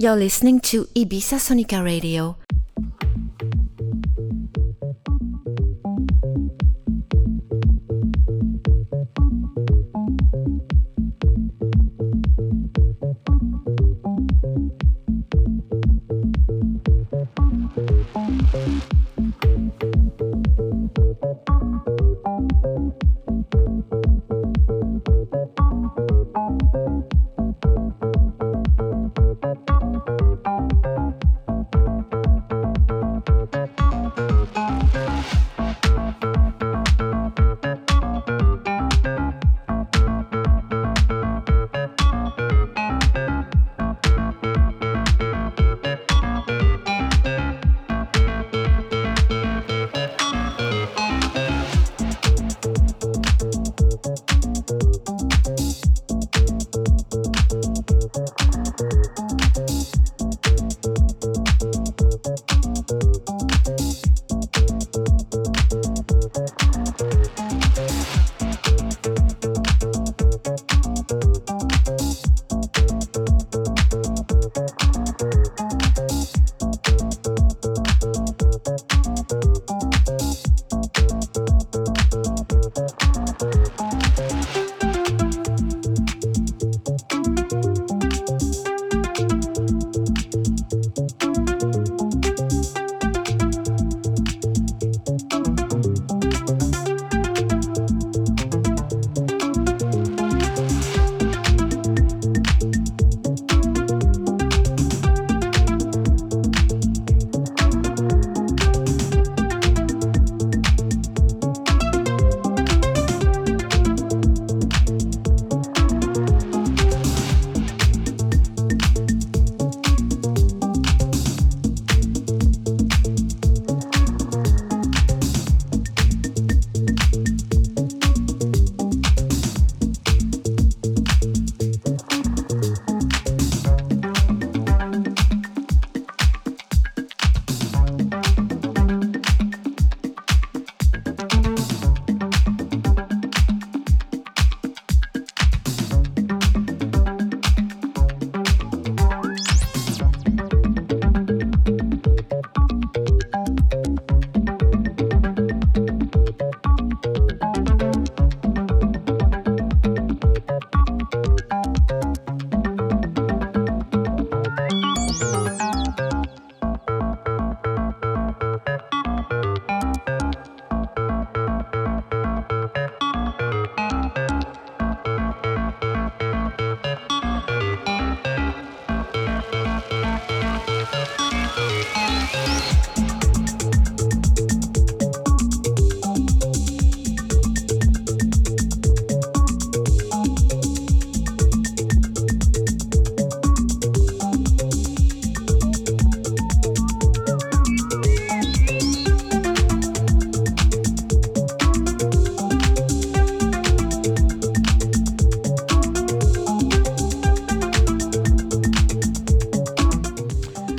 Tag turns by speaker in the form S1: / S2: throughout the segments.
S1: You're listening to Ibiza Sonica Radio.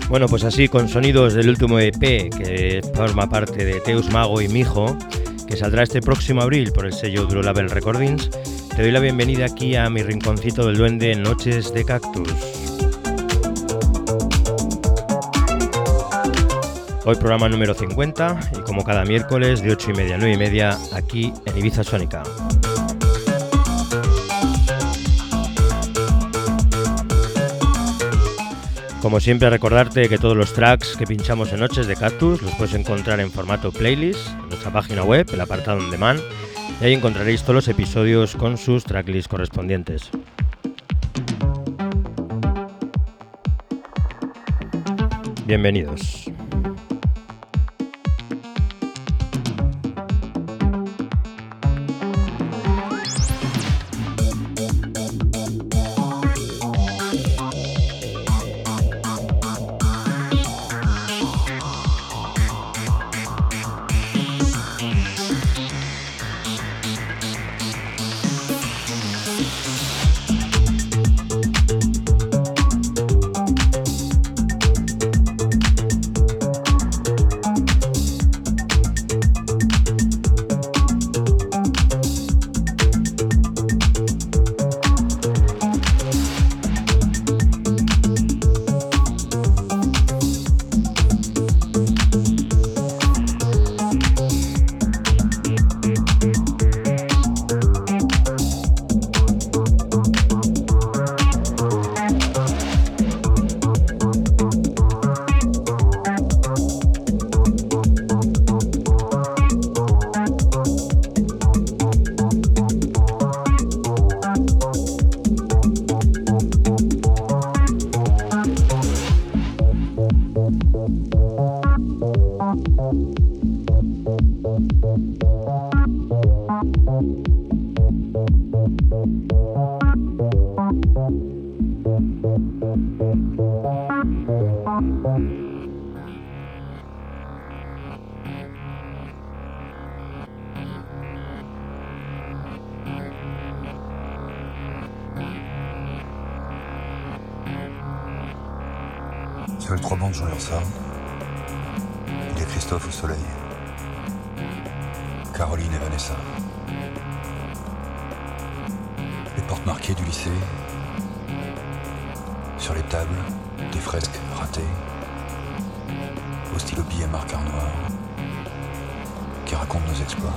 S2: Bueno, pues así con sonidos del último EP que forma parte de Teus Mago y Mijo, que saldrá este próximo abril por el sello Duro Label Recordings, te doy la bienvenida aquí a mi rinconcito del duende Noches de Cactus. Hoy programa número 50 y como cada miércoles de 8 y media a 9 y media aquí en Ibiza Sónica. Como siempre, recordarte que todos los tracks que pinchamos en Noches de Cactus los puedes encontrar en formato playlist en nuestra página web, el apartado on demand, y ahí encontraréis todos los episodios con sus tracklists correspondientes. Bienvenidos.
S3: Seules trois bandes jouent ensemble. Il y a Christophe au soleil, Caroline et Vanessa. porte marquée du lycée, sur les tables, des fresques ratées, au stylo billet marqueur noir, qui racontent nos exploits.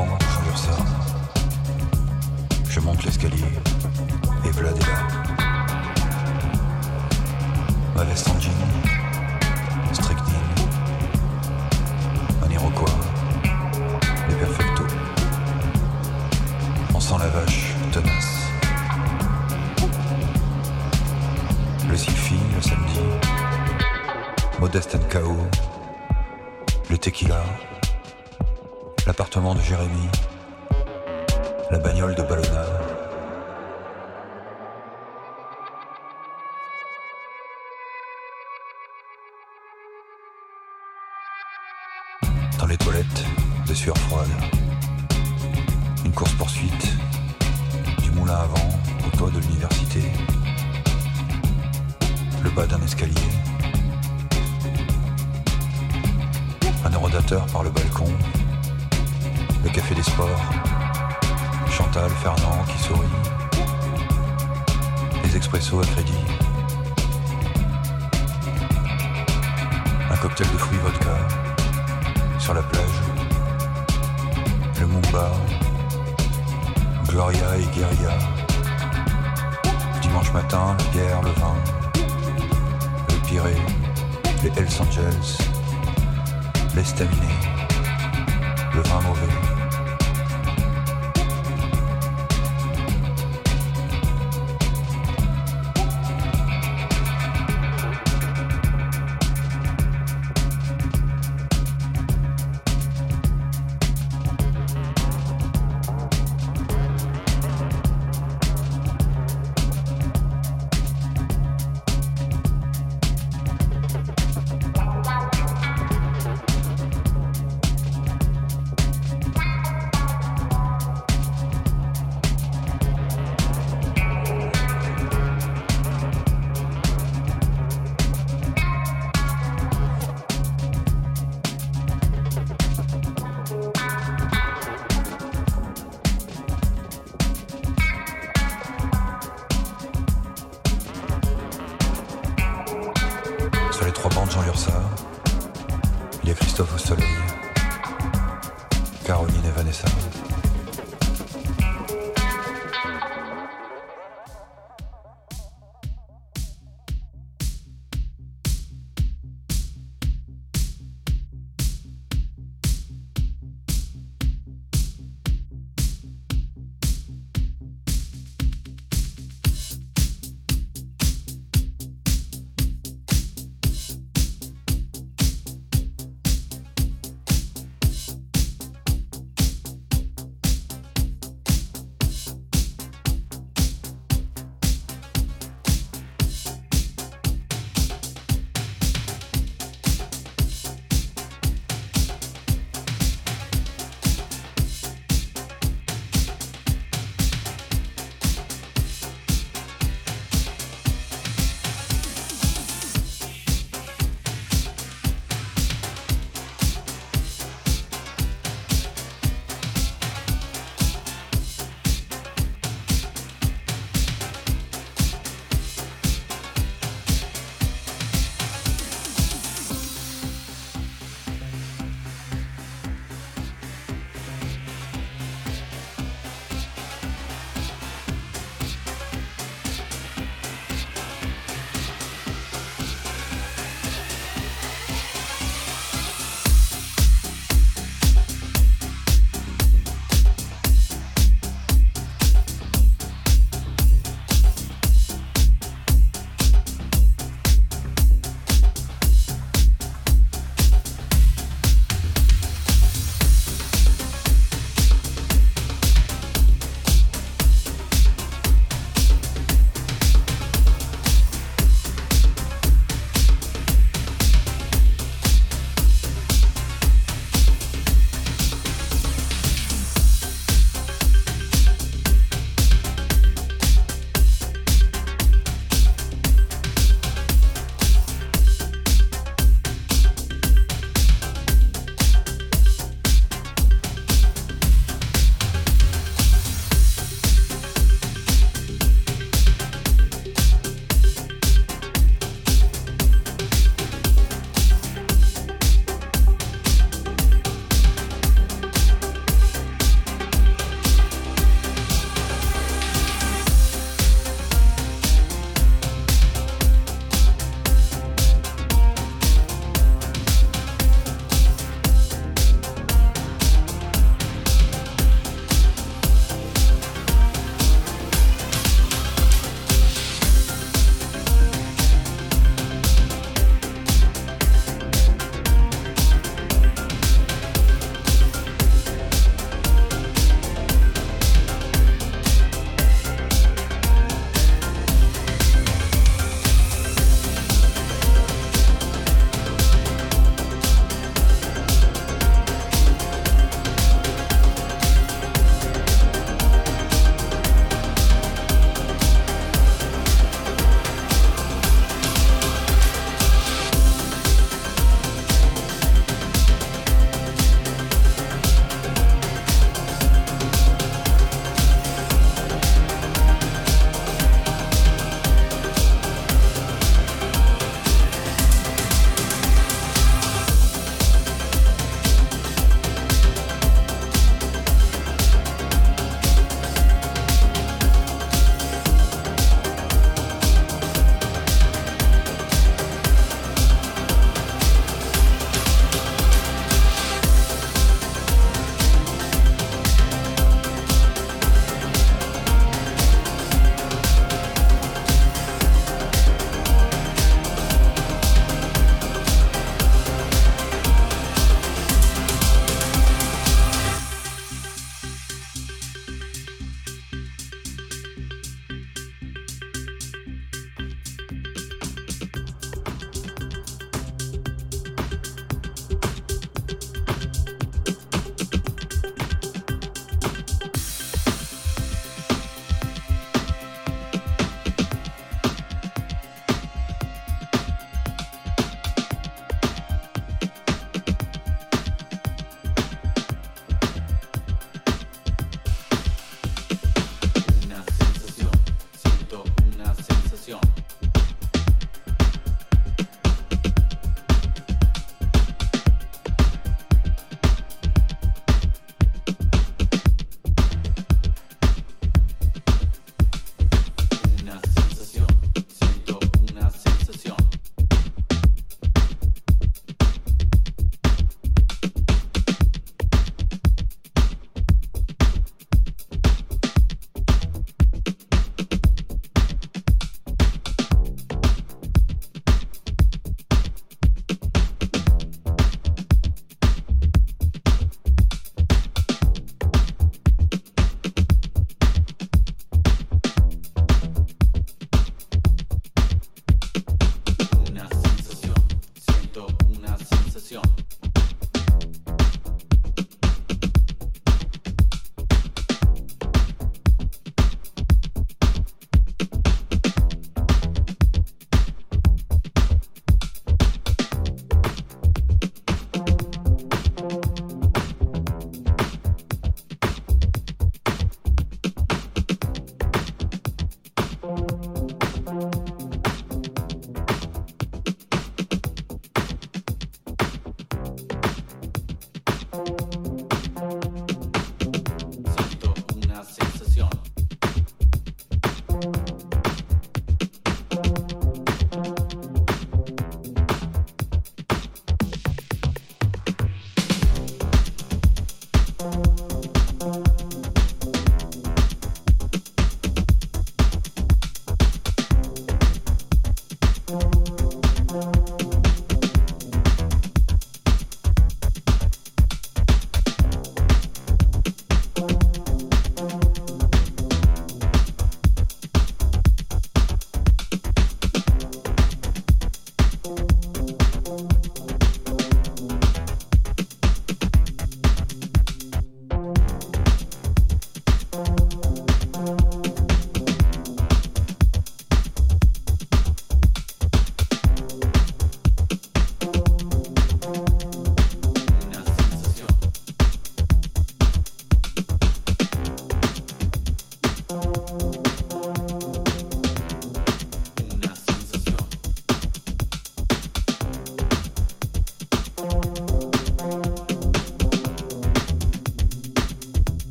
S3: devant moi pour le ressort. Je monte l'escalier.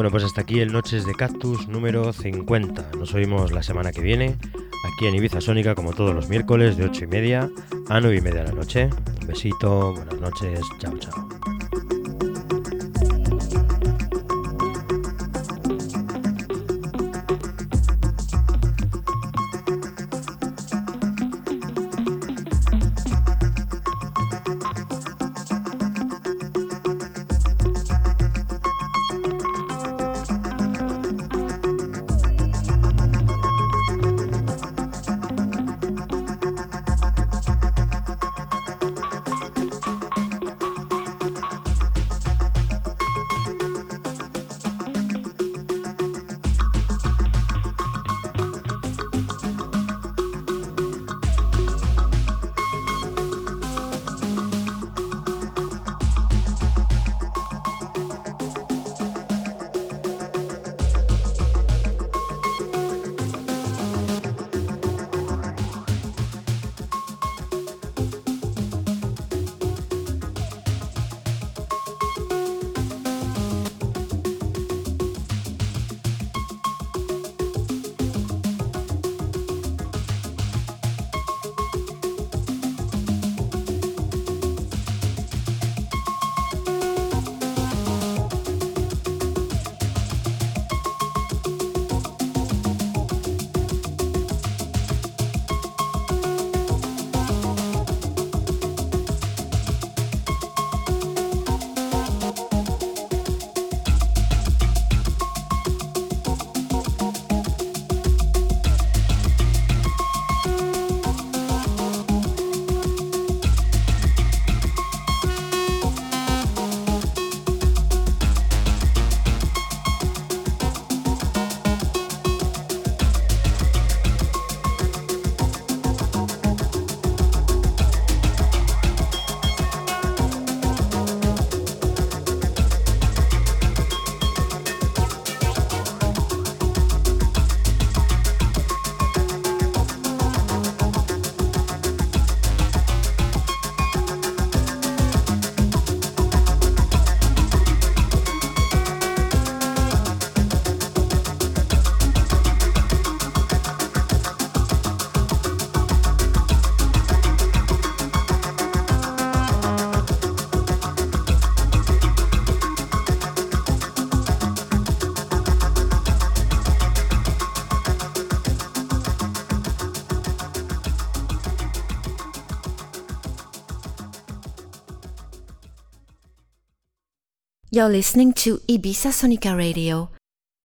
S2: Bueno, pues hasta aquí el Noches de Cactus número 50. Nos oímos la semana que viene, aquí en Ibiza Sónica, como todos los miércoles, de 8 y media a 9 y media de la noche. Un besito, buenas noches, chao,
S1: You're listening to Ibiza Sonica Radio